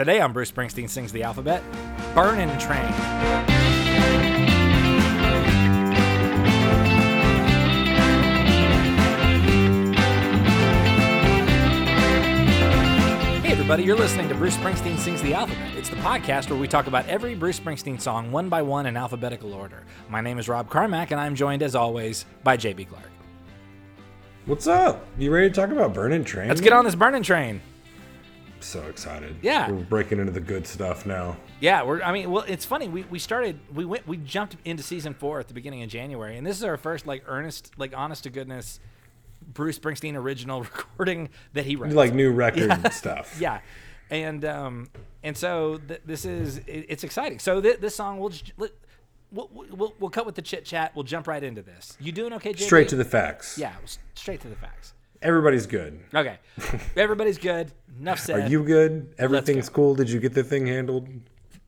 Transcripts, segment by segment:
Today on Bruce Springsteen Sings the Alphabet, Burnin' Train. Hey, everybody, you're listening to Bruce Springsteen Sings the Alphabet. It's the podcast where we talk about every Bruce Springsteen song one by one in alphabetical order. My name is Rob Carmack, and I'm joined, as always, by JB Clark. What's up? You ready to talk about Burning Train? Let's get on this burning train. So excited. Yeah. We're breaking into the good stuff now. Yeah, we're. I mean, well, it's funny. We, we started. We went. We jumped into season four at the beginning of January, and this is our first like earnest, like honest to goodness, Bruce Springsteen original recording that he wrote. Like new record stuff. yeah, and um and so th- this is it, it's exciting. So th- this song we'll just let, we'll, we'll we'll cut with the chit chat. We'll jump right into this. You doing okay, JB? Straight to the facts. yeah, straight to the facts. Everybody's good. Okay, everybody's good. Enough said. Are you good? Everything's cool. Did you get the thing handled?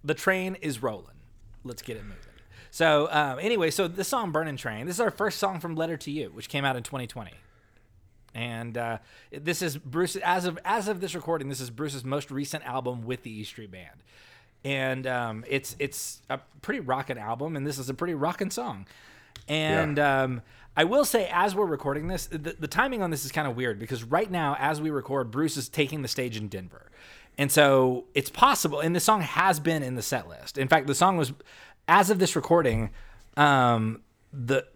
the train is rolling. Let's get it moving. So um, anyway, so the song "Burning Train." This is our first song from Letter to You, which came out in 2020. And uh, this is Bruce. As of as of this recording, this is Bruce's most recent album with the E Street Band, and um, it's it's a pretty rocking album, and this is a pretty rocking song. And um, I will say, as we're recording this, the, the timing on this is kind of weird because right now, as we record, Bruce is taking the stage in Denver. And so it's possible, and the song has been in the set list. In fact, the song was, as of this recording, um, the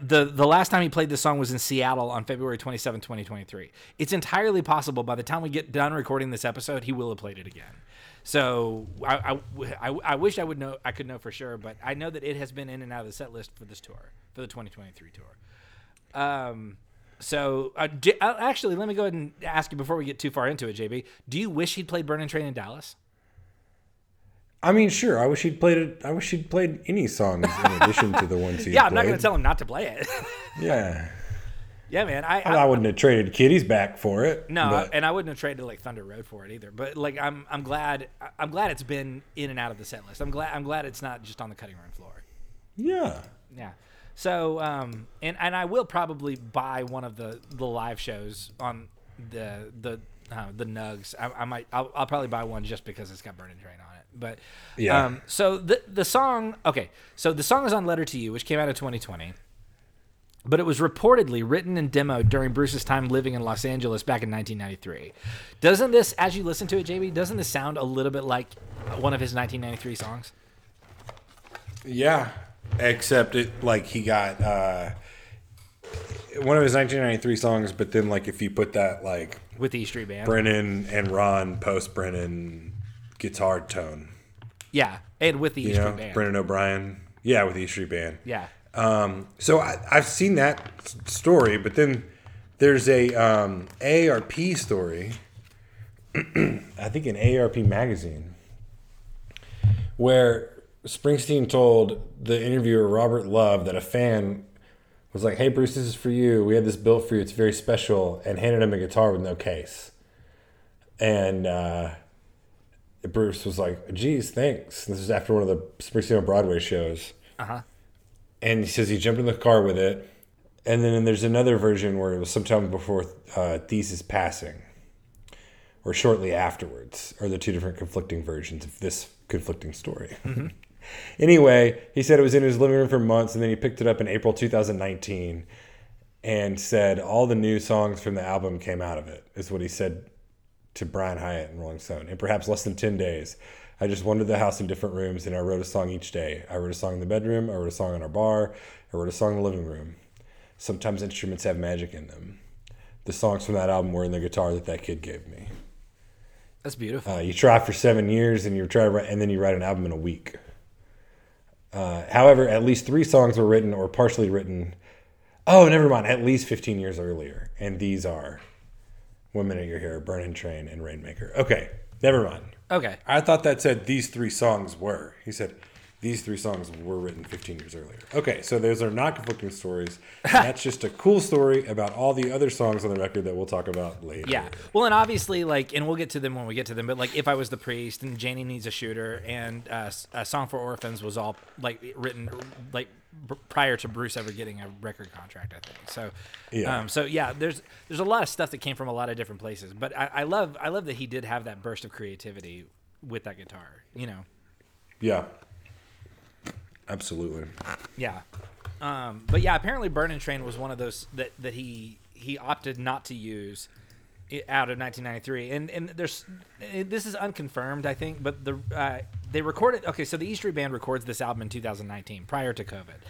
the the last time he played this song was in Seattle on February 27, 2023. It's entirely possible by the time we get done recording this episode, he will have played it again. So I, I, I, I wish I would know I could know for sure, but I know that it has been in and out of the set list for this tour for the 2023 tour. Um, so uh, J- uh, actually, let me go ahead and ask you before we get too far into it, JB. Do you wish he'd played Burning Train in Dallas? I mean, sure. I wish he'd played it. I wish he'd played any songs in addition to the ones he. Yeah, I'm not going to tell him not to play it. Yeah. yeah, man. I, I, I, wouldn't have traded Kitty's back for it. No, but- and I wouldn't have traded like Thunder Road for it either. But like, I'm I'm glad I'm glad it's been in and out of the set list. I'm glad I'm glad it's not just on the cutting room floor. yeah. Yeah. So um and and I will probably buy one of the the live shows on the the uh, the Nugs. I, I might I'll, I'll probably buy one just because it's got Burning Train on it. But Yeah. Um. So the the song okay. So the song is on Letter to You, which came out in 2020 but it was reportedly written and demoed during Bruce's time living in Los Angeles back in 1993. Doesn't this, as you listen to it, JB, doesn't this sound a little bit like one of his 1993 songs? Yeah, except it like he got uh, one of his 1993 songs, but then like if you put that like With the E Street Band. Brendan and Ron post Brendan guitar tone, yeah, and with the E Street know, Band. Brendan O'Brien, yeah, with the E Street Band. Yeah. Um, so I, I've seen that story, but then there's a um, AARP story, I think in AARP magazine, where Springsteen told the interviewer Robert Love that a fan was like, "Hey Bruce, this is for you. We had this built for you. It's very special," and handed him a guitar with no case. And uh, Bruce was like, "Geez, thanks." This is after one of the Springsteen on Broadway shows Uh huh. And he says he jumped in the car with it. And then there's another version where it was sometime before uh, Theiss's passing, or shortly afterwards, are the two different conflicting versions of this conflicting story. anyway, he said it was in his living room for months, and then he picked it up in April 2019 and said all the new songs from the album came out of it, is what he said to Brian Hiatt and Rolling Stone in perhaps less than 10 days. I just wandered the house in different rooms and I wrote a song each day. I wrote a song in the bedroom, I wrote a song in our bar, I wrote a song in the living room. Sometimes instruments have magic in them. The songs from that album were in the guitar that that kid gave me. That's beautiful. Uh, you try for seven years and you try to write, and then you write an album in a week. Uh, however, at least three songs were written or partially written. Oh, never mind. At least 15 years earlier. And these are Women at Your Hair, Burning Train, and Rainmaker. Okay, never mind. Okay. I thought that said these three songs were. He said these three songs were written 15 years earlier. Okay, so those are not conflicting stories. That's just a cool story about all the other songs on the record that we'll talk about later. Yeah. Well, and obviously, like, and we'll get to them when we get to them. But like, if I was the priest and Janie needs a shooter, and uh, a song for orphans was all like written, like b- prior to Bruce ever getting a record contract. I think so. Yeah. Um, so yeah, there's there's a lot of stuff that came from a lot of different places, but I, I love I love that he did have that burst of creativity with that guitar. You know. Yeah. Absolutely. Yeah. Um, but yeah, apparently Burning Train was one of those that, that he he opted not to use out of 1993. And and there's this is unconfirmed, I think, but the uh, they recorded okay, so the E Street Band records this album in 2019 prior to COVID.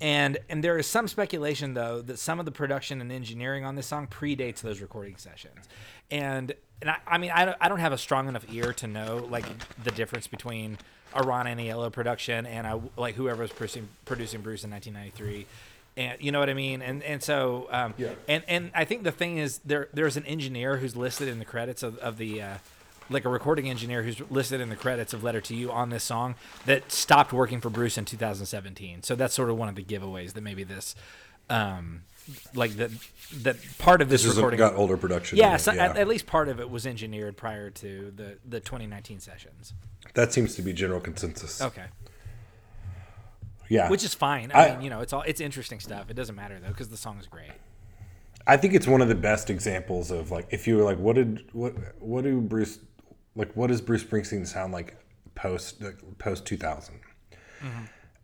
And and there is some speculation though that some of the production and engineering on this song predates those recording sessions. And and I, I mean I don't, I don't have a strong enough ear to know like the difference between a Ron Aniello production and a, like whoever was producing, producing Bruce in 1993. And you know what I mean, and and so um, Yeah. and and I think the thing is there there's an engineer who's listed in the credits of, of the uh, like a recording engineer who's listed in the credits of Letter to You on this song that stopped working for Bruce in 2017. So that's sort of one of the giveaways that maybe this, um, like that that part of this, This recording got older production. yeah, so At, at least part of it was engineered prior to the the 2019 sessions. that seems to be general consensus. Okay, Yeah. which is fine. I, I- mean, you know, it's all it's interesting stuff. It doesn't matter though because the song is great. I think it's one of the best examples of like if you were like what did what what do Bruce like what does Bruce Springsteen sound like post like, post 2000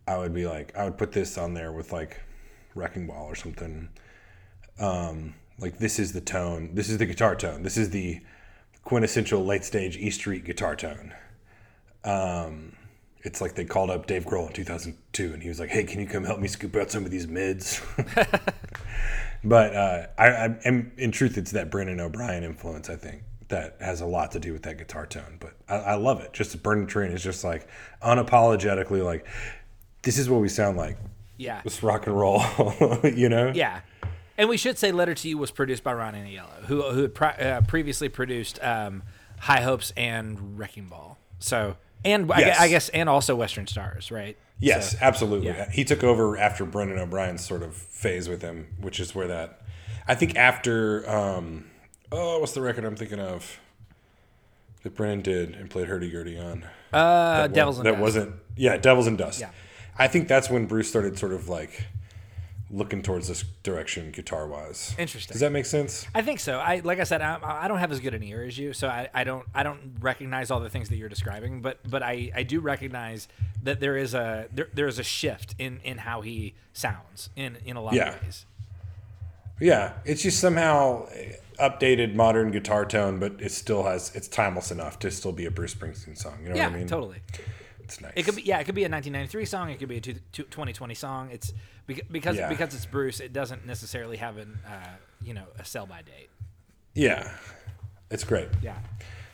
I would be like I would put this on there with like Wrecking Ball or something um like this is the tone this is the guitar tone this is the quintessential late stage E Street guitar tone um it's like they called up Dave Grohl in 2002 and he was like hey can you come help me scoop out some of these mids But uh, I, I, and in truth, it's that Brendan O'Brien influence. I think that has a lot to do with that guitar tone. But I, I love it. Just Burning Train is just like unapologetically like, this is what we sound like. Yeah, It's rock and roll, you know. yeah. And we should say "Letter to You" was produced by Ron Aniello, who who had pri- uh, previously produced um, High Hopes and Wrecking Ball. So and I, Yes. I guess and also Western Stars, right? Yes, So- absolutely. yeah. He took over after Brendan O'Brien's sort of phase with him, which is where that. I think after, um, oh, what's the record I'm thinking of that Brendan did and played hurdy gurdy on? Uh, Devils and that Dust. wasn't yeah devils and dust Yeah. i think that's when bruce started sort of like looking towards this direction guitar wise Interesting. does that make sense I think so. I like I said, I, I don't have as good an ear as you, so I, I don't I don't recognize all the things that you're describing, but but I, I do recognize that there is a there, there is a shift in, in how he sounds in, in a lot Yeah. of ways. yeah it's just somehow updated modern guitar tone but it still has it's timeless enough to still be a bruce springsteen song you know Yeah, what i mean totally. It's nice It could be yeah, it could be a 1993 song. It could be a two, two, 2020 song. It's because Yeah. because it's Bruce. It doesn't necessarily have an uh, you know a sell by date. yeah it's great Yeah.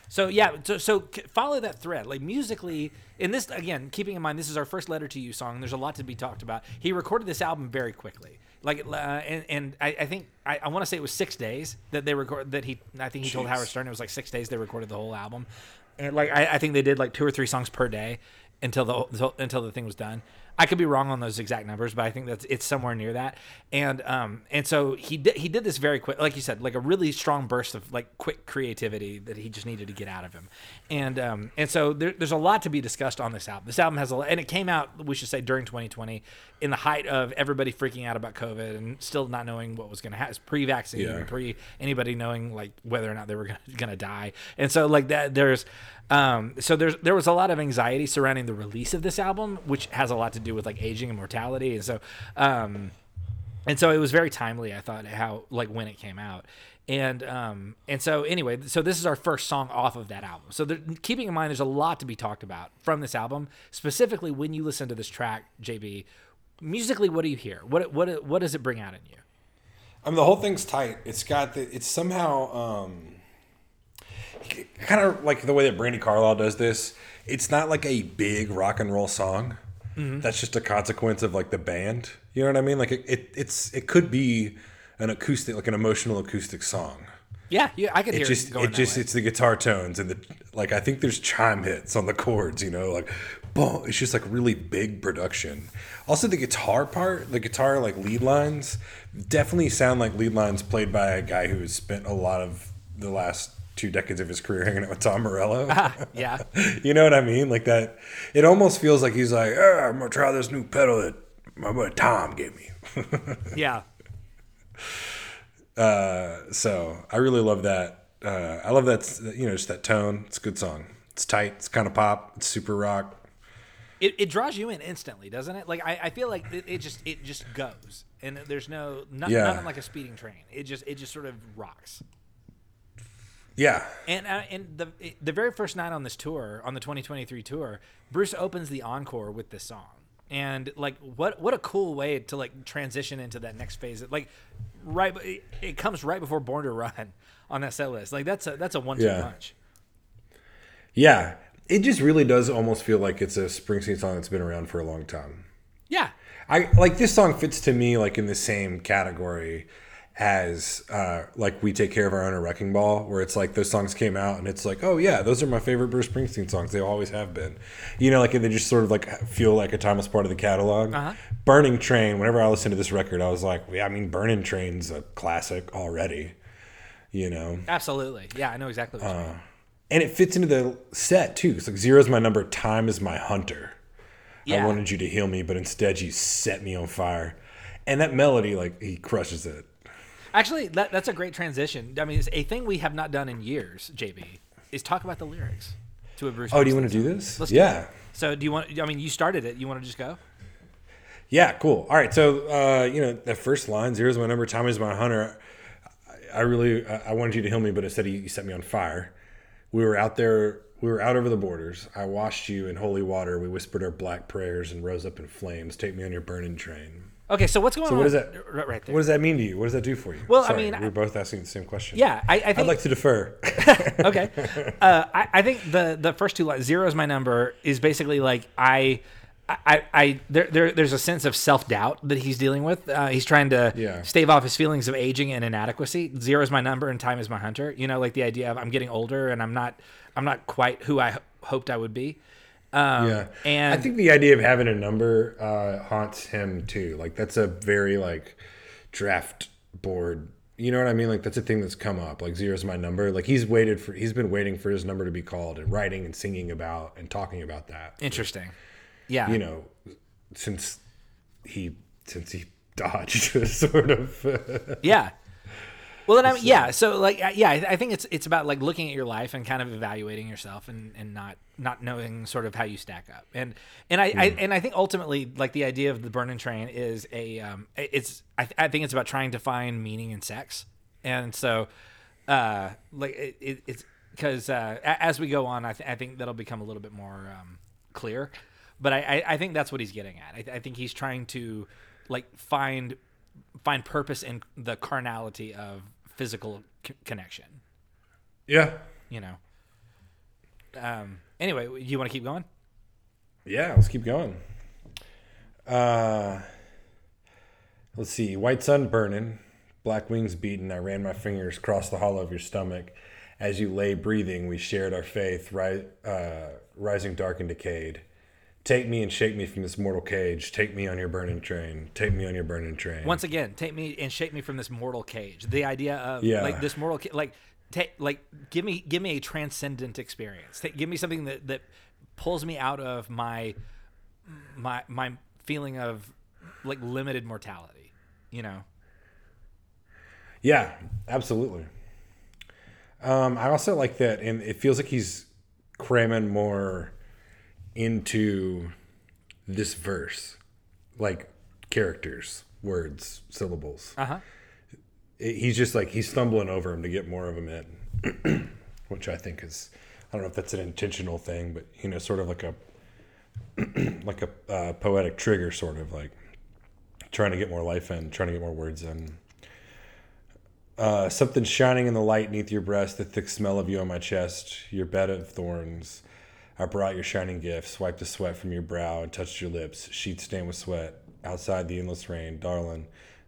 So yeah, so, so follow that thread. Like musically, in this again, keeping in mind this is our first letter to you song. There's a lot to be talked about. He recorded this album very quickly. Like uh, and and I, I think I, I want to say it was six days that they record that he. I think he told Howard Stern it was like six days they recorded the whole album. And like I, I think they did like two or three songs per day until the until the thing was done. I could be wrong on those exact numbers, but I think that's it's somewhere near that. And um and so he did he did this very quick, like you said, like a really strong burst of like quick creativity that he just needed to get out of him. And um and so there, there's a lot to be discussed on this album. This album has a lot, and it came out we should say during 2020 in the height of everybody freaking out about COVID and still not knowing what was going to happen, pre-vaccine, Yeah. pre anybody knowing like whether or not they were going to die. And so like that there's um so there's there was a lot of anxiety surrounding the release of this album which has a lot to do with like aging and mortality. And so um and so it was very timely i thought how like when it came out. And um and so anyway so this is our first song off of that album. So there, keeping in mind there's a lot to be talked about from this album specifically when you listen to this track jb musically what do you hear? What what what does it bring out in you? I mean, the whole thing's tight. It's got the. It's somehow um, kind of like the way that Brandi Carlile does this. It's not like a big rock and roll song. Mm-hmm. That's just a consequence of like the band. You know what I mean? Like it, it it's it could be an acoustic, like an emotional acoustic song. yeah yeah i could hear It just it it just way. it's the guitar tones and the like. I think there's chime hits on the chords. You know, like boom. It's just like really big production. Also, the guitar part, the guitar like lead lines, definitely sound like lead lines played by a guy who has spent a lot of the last two decades of his career hanging out with Tom Morello. yeah you know what I mean? Like that. It almost feels like he's like, "Ah, I'm gonna try this new pedal that my boy Tom gave me. Yeah. So I really love that. Uh, I love that. You know, just that tone. It's a good song. It's tight. It's kind of pop. It's super rock. It, it draws you in instantly, doesn't it? Like I, I feel like it, it just it just goes, and there's no not, Yeah. not like a speeding train. It just it just sort of rocks. Yeah. And uh, and the the very first night on this tour, on the 2023 tour, Bruce opens the encore with this song. And like what what a cool way to like transition into that next phase. Like right it, it comes right before Born to Run on that set list. Like that's a that's a one two Yeah. punch. Yeah. It just really does almost feel like it's a Springsteen song that's been around for a long time. Yeah. I like this song fits to me like in the same category as uh, like we take care of our own a wrecking ball where it's like those songs came out and it's like oh yeah those are my favorite bruce springsteen songs they always have been you know like they just sort of like feel like a timeless part of the catalog Uh-huh. burning train whenever i listen to this record i was like yeah i mean burning train's a classic already you know Absolutely. Yeah, I know exactly what you mean. and it fits into the set too it's like zero's my number time is my hunter Yeah. I wanted you to heal me, but instead you set me on fire. And that melody, like he crushes it. Actually, that, that's a great transition. I mean, it's a thing we have not done in years, JB, is talk about the lyrics to a Bruce. Oh, do you want to do song. this? Let's do yeah, So, do you want? I mean, you started it. You want to just go? yeah, cool. All right, so uh, you know the first line, "Zero's my number, time is my hunter." I, I really, I I wanted you to heal me, but instead you, you set me on fire. We were out there. We were out over the borders. I washed you in holy water. We whispered our black prayers and rose up in flames. Take me on your burning train. Okay, so what's going on? what is that? Right, right there. What does that mean to you? What does that do for you? Well, I mean, we're both asking the same question. yeah, I, I think. I'd like to defer. okay, uh, I, I think the the first two lines, zero is my number, is basically like I. I, I there, there there's a sense of self doubt that he's dealing with. Uh, he's trying to Yeah. stave off his feelings of aging and inadequacy. Zero is my number and time is my hunter. You know, like the idea of I'm getting older and I'm not I'm not quite who I h- hoped I would be. Um, Yeah, and I think the idea of having a number uh, haunts him too. Like that's a very like draft board. You know what I mean? Like that's a thing that's come up. Like zero's my number. Like he's waited for. He's been waiting for his number to be called and writing and singing about and talking about that. interesting. Yeah, You know, since he since he dodged sort of. Yeah. Well, then I mean, yeah. So like, yeah, I I think it's it's about like looking at your life and kind of evaluating yourself and, and not not knowing sort of how you stack up. And and I, I and I think ultimately like the idea of the burning train is a um it's I, th- I think it's about trying to find meaning in sex. And so uh like it, it, it's because uh, as we go on, I, th- I think that'll become a little bit more um, clear. But I, I, I think that's what he's getting at. I, th- I think he's trying to like find find purpose in the carnality of physical c- connection. yeah. You know. Um. Anyway, you want to keep going? Yeah, let's keep going. Uh, let's see. White sun burning, black wings beating. I ran my fingers across the hollow of your stomach. As you lay breathing, we shared our faith, ri- uh, rising dark and decayed. Take me and shake me from this mortal cage. Take me on your burning train. Take me on your burning train. Once again, take me and shake me from this mortal cage. The idea of Yeah. like this mortal ca- like take like give me give me a transcendent experience. Take, give me something that that pulls me out of my my my feeling of like limited mortality. You know. Yeah, absolutely. Um, I also like that, and it feels like he's cramming more into this verse, like characters, words, syllables. Uh huh. It- he's just like he's stumbling over him to get more of them in, which I think is, I don't know if that's an intentional thing, but you know, sort of like a like a uh, poetic trigger, sort of like trying to get more life in, trying to get more words in. Uh, something shining in the light neath your breast, the thick smell of you on my chest, your bed of thorns. I brought your shining gifts, wiped the sweat from your brow, and touched your lips, sheets stained with sweat. Outside the endless rain, darling,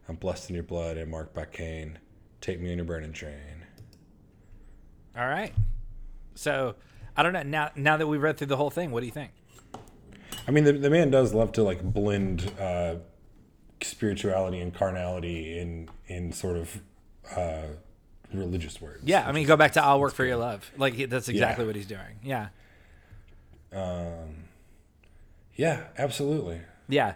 I'm blessed in your blood and marked by Cain. Take me on your burning train. All right. So I don't know now. Now that we've read through the whole thing, what do you think? I mean, the, the man does love to like blend uh, spirituality and carnality in in sort of uh, religious words. Yeah, I mean, go back to "I'll work for your love." Like that's exactly Yeah. what he's doing. Yeah, yeah, absolutely. yeah.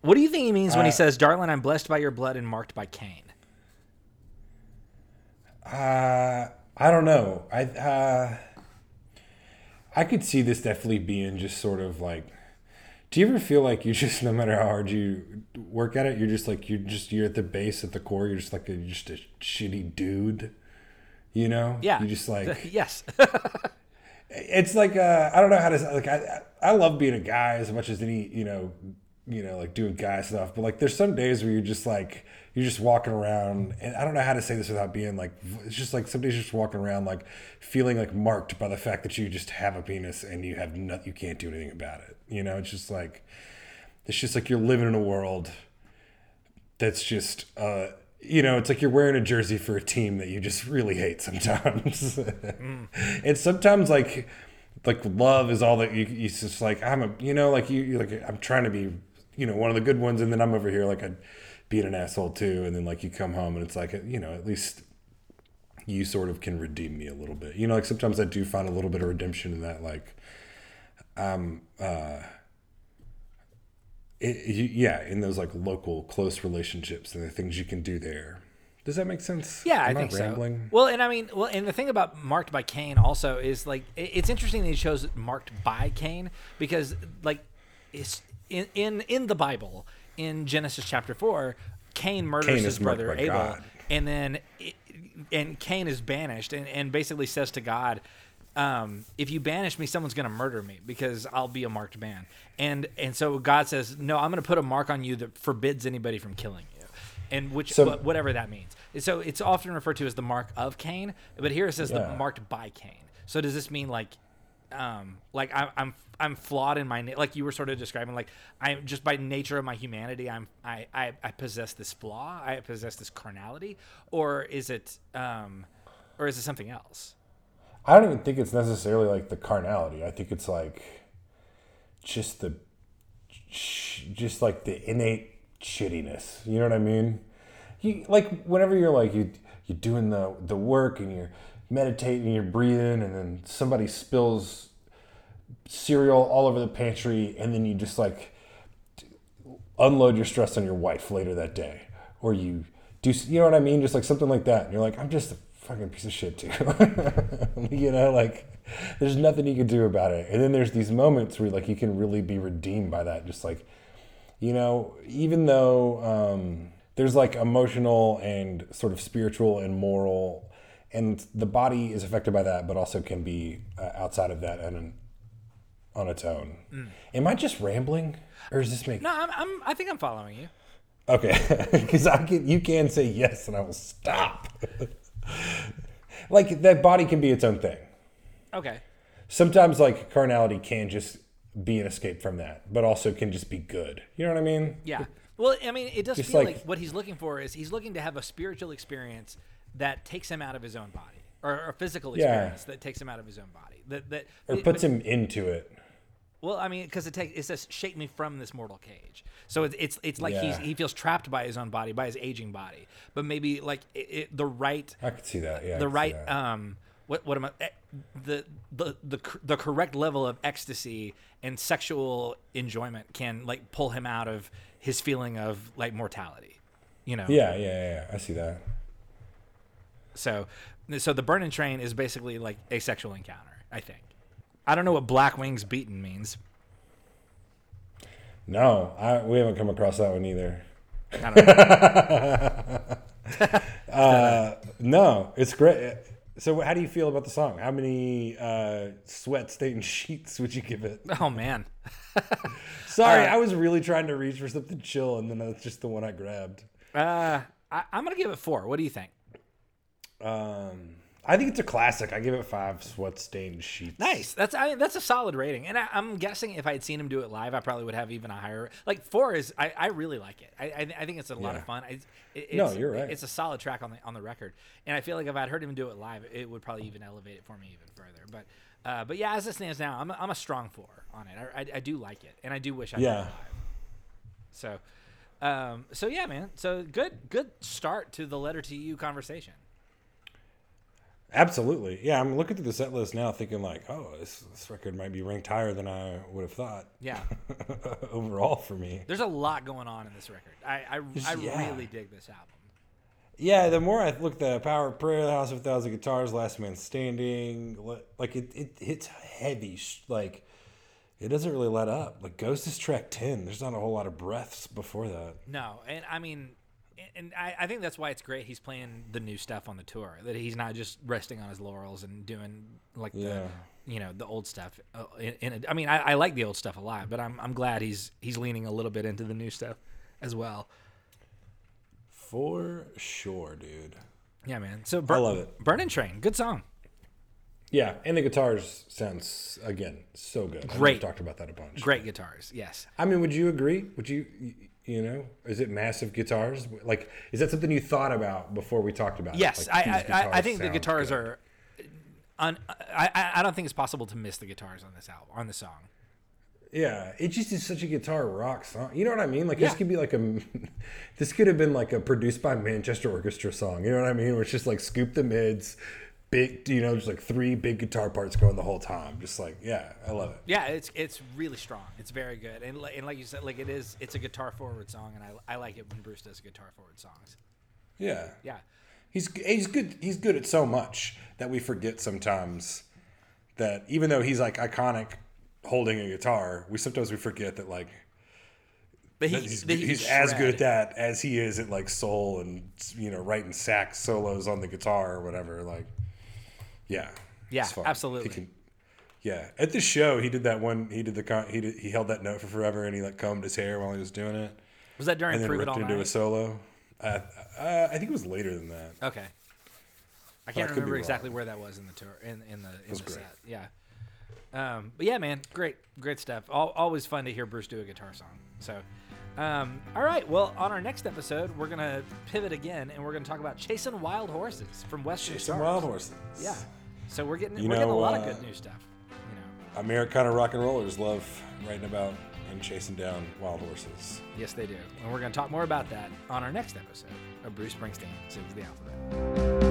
What do you think he means when he Uh, says, "Darling, I'm blessed by your blood and marked by Cain"? Uh, I don't know. I uh, I could see this definitely being just sort of like. Do you ever feel like you just, no matter how hard you work at it, you're just like you're just you're at the base at the core. You're just like a, you're just a shitty dude. You know? Yeah. You just like yes. it's like uh, I don't know how to like I I love being a guy as much as any you know you know like doing guy stuff, but like there's some days where you're just like you're just walking around and I don't know how to say this without being like it's just like some days you're just walking around like feeling like marked by the fact that you just have a penis and you have nothing you can't do anything about it. You know, it's just like it's just like you're living in a world that's just uh you know it's like you're wearing a jersey for a team that you just really hate sometimes. And sometimes like like love is all that you you just like i'm a you know like you you like i'm trying to be you know one of the good ones and then i'm over here like i being an asshole too and then like you come home and it's like you know at least you sort of can redeem me a little bit. You know like sometimes i do find a little bit of redemption in that like um uh it, yeah, in those like local close relationships and the things you can do there. Does that make sense? Yeah, I Am think rambling? so. Well, and I mean, well, and the thing about marked by Cain also is like it- it's interesting that he chose marked by Cain because like it's in in in the Bible in Genesis chapter four, Cain murders Cain his brother Abel, God. and then it, and Cain is banished and and basically says to God. Um, if you banish me, someone's going to murder me because I'll be a marked man. And and so God says, no, I'm going to put a mark on you that forbids anybody from killing you, and which So- whatever that means. So it's often referred to as the mark of Cain, but here it says Yeah. the marked by Cain. So does this mean like, um, like I, I'm I'm flawed in my na- like you were sort of describing like I'm just by nature of my humanity I'm I I, I possess this flaw I possess this carnality or is it um, or is it something else? I don't even think it's necessarily like the carnality. I think it's like just the just like the innate shittiness. You know what I mean? You like whenever you're like you you're doing the the work and you're meditating and you're breathing and then somebody spills cereal all over the pantry and then you just like unload your stress on your wife later that day or you do you know what i mean just like something like that and you're like i'm just a fucking piece of shit too you know like there's nothing you can do about it. And then there's these moments where like you can really be redeemed by that. Just like you know even though um, there's like emotional and sort of spiritual and moral and the body is affected by that but also can be uh, outside of that and on its own. Am i just rambling? Or is this making No, I'm, I'm I think I'm following you. Okay, because I can, you can say yes, and I will stop. like that body can be its own thing. Okay. Sometimes, like carnality can just be an escape from that, but also can just be good. You know what I mean? Yeah. Well, I mean, it does Just feel like- like, what he's looking for is he's looking to have a spiritual experience that takes him out of his own body, or a physical Yeah. experience that takes him out of his own body. That that Or it- puts but- him into it. Well, I mean, because it takes it says shake me from this mortal cage. So it's it's, it's like he's Yeah. he feels trapped by his own body, by his aging body. But maybe like it, it, the right I could see that. Yeah, the right um what what am I eh, the the the the correct level of ecstasy and sexual enjoyment can like pull him out of his feeling of like mortality. You know. yeah, yeah, yeah, yeah. I see that. So, so the burning train is basically like a sexual encounter. I think. I don't know what black wings beaten means. No, I, we haven't come across that one either. I don't know. Uh, no, it's great. So, how do you feel about the song? How many uh, sweat stained sheets would you give it? oh man. Sorry, Uh, I was really trying to reach for something chill, and then that's just the one I grabbed. Uh, I, I'm gonna give it four. What do you think? Um, I think it's a classic. I give it five sweat stained sheets. Nice. That's I mean, that's a solid rating. And I, I'm guessing if I had seen him do it live, I probably would have even a higher. Like four is I, I really like it. I, I I think it's a lot Yeah. of fun. I, it, No, it's, you're right. It's a solid track on the on the record, and I feel like if I'd heard him do it live, it would probably even elevate it for me even further. But uh, but yeah, as it stands now, I'm a, I'm a strong four on it. I, I, I do like it, and I do wish I Yeah. yeah. live. So. Um, so yeah, man. So good, good start to the letter to you conversation. Absolutely. Yeah, I'm looking through the set list now thinking like, oh, this, this record might be ranked higher than I would have thought Yeah. overall for me. There's a lot going on in this record. I I, I yeah. really dig this album. Yeah, the more I look at the Power of Prayer, The House of a Thousand Guitars, Last Man Standing, like it, it hits heavy. Like it doesn't really let up. Like Ghost is track 10. There's not a whole lot of breaths before that. No, and I mean, and I, I think that's why it's great he's playing the new stuff on the tour. That he's not just resting on his laurels and doing like Yeah. the you know the old stuff. Uh, in, in a, I mean, I, I like the old stuff a lot, but I'm I'm glad he's he's leaning a little bit into the new stuff as well. For sure, dude. Yeah, man. So Bur- love it. Burning Train, good song. Yeah, and the guitars sounds again so good. I Great. We've talked about that a bunch. Great guitars. Yes. I mean, would you agree? Would you, you know, is it massive guitars? Like, is that something you thought about before we talked about? it? Yes, Like, I, I, I think the guitars good. are. Un, I, I I don't think it's possible to miss the guitars on this album on the song. Yeah, it just is such a guitar rock song. You know what I mean? Like Yeah. this could be like a, this could have been like a produced by Manchester Orchestra song. You know what I mean? Where it's just like scoop the mids, big, you know, just like three big guitar parts going the whole time. Just like, yeah, I love it. Yeah, it's it's really strong. It's very good, and and like you said, like it is. It's a guitar forward song, and I I like it when Bruce does guitar forward songs. Yeah, Yeah, he's he's good. He's good at so much that we forget sometimes that even though he's like iconic holding a guitar, we sometimes we forget that like but he, that he's, that he he's as good at that as he is at like soul and you know writing sax solos on the guitar or whatever. Like, yeah, Yeah, absolutely. Can, yeah, at the show he did that one. He did the con- he did, he held that note for forever and he like combed his hair while he was doing it Was that during and then Prove It ripped All into a solo. Uh, uh, I think it was later than that. Okay, I can't remember exactly where that was in the tour in in the in the great. set. Yeah, um, but yeah, man, great great stuff. Al always fun to hear Bruce do a guitar song. So. Um, all right. Well, on our next episode, we're gonna pivot again, and we're gonna talk about chasing wild horses from Western Chasing Stars. Wild Horses. Yeah. So we're getting You we're getting a know, lot of uh, good new stuff. You know. Americana rock and rollers love writing about and chasing down wild horses. Yes, they do. And we're going to talk more about that on our next episode of Bruce Springsteen Sings the Alphabet.